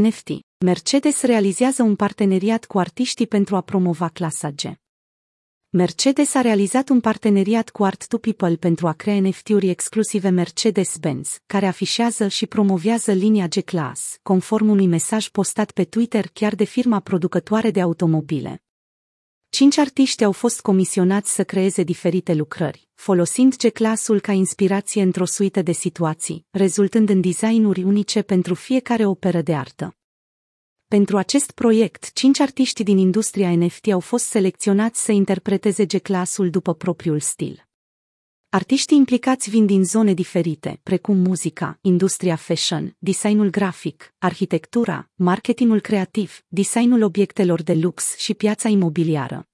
NFT. Mercedes realizează un parteneriat cu artiștii pentru a promova clasa G. Mercedes a realizat un parteneriat cu Art to People pentru a crea NFT-uri exclusive Mercedes-Benz, care afișează și promovează linia G-Class, conform unui mesaj postat pe Twitter chiar de firma producătoare de automobile. Cinci artiști au fost comisionați să creeze diferite lucrări, folosind G-Classul ca inspirație într-o suită de situații, rezultând în designuri unice pentru fiecare operă de artă. Pentru acest proiect, cinci artiști din industria NFT au fost selecționați să interpreteze G-Classul după propriul stil. Artiștii implicați vin din zone diferite, precum muzica, industria fashion, designul grafic, arhitectura, marketingul creativ, designul obiectelor de lux și piața imobiliară.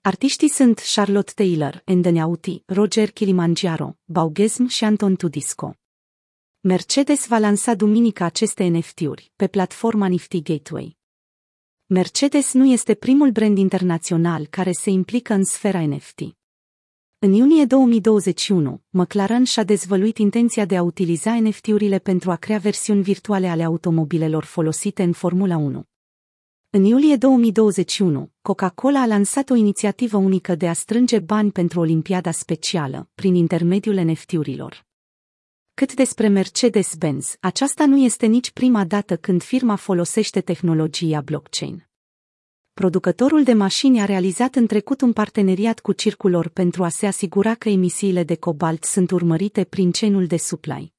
Artiștii sunt Charlotte Taylor, Endeneauti, Roger Kilimanjaro, Baugesm și Anton Tudisco. Mercedes va lansa duminică aceste NFT-uri pe platforma Nifty Gateway. Mercedes nu este primul brand internațional care se implică în sfera NFT. În iunie 2021, McLaren și-a dezvăluit intenția de a utiliza NFT-urile pentru a crea versiuni virtuale ale automobilelor folosite în Formula 1. În iulie 2021, Coca-Cola a lansat o inițiativă unică de a strânge bani pentru Olimpiada Specială, prin intermediul NFT-urilor. Cât despre Mercedes-Benz, aceasta nu este nici prima dată când firma folosește tehnologia blockchain. Producătorul de mașini a realizat în trecut un parteneriat cu Circulor pentru a se asigura că emisiile de cobalt sunt urmărite prin cenul de supply.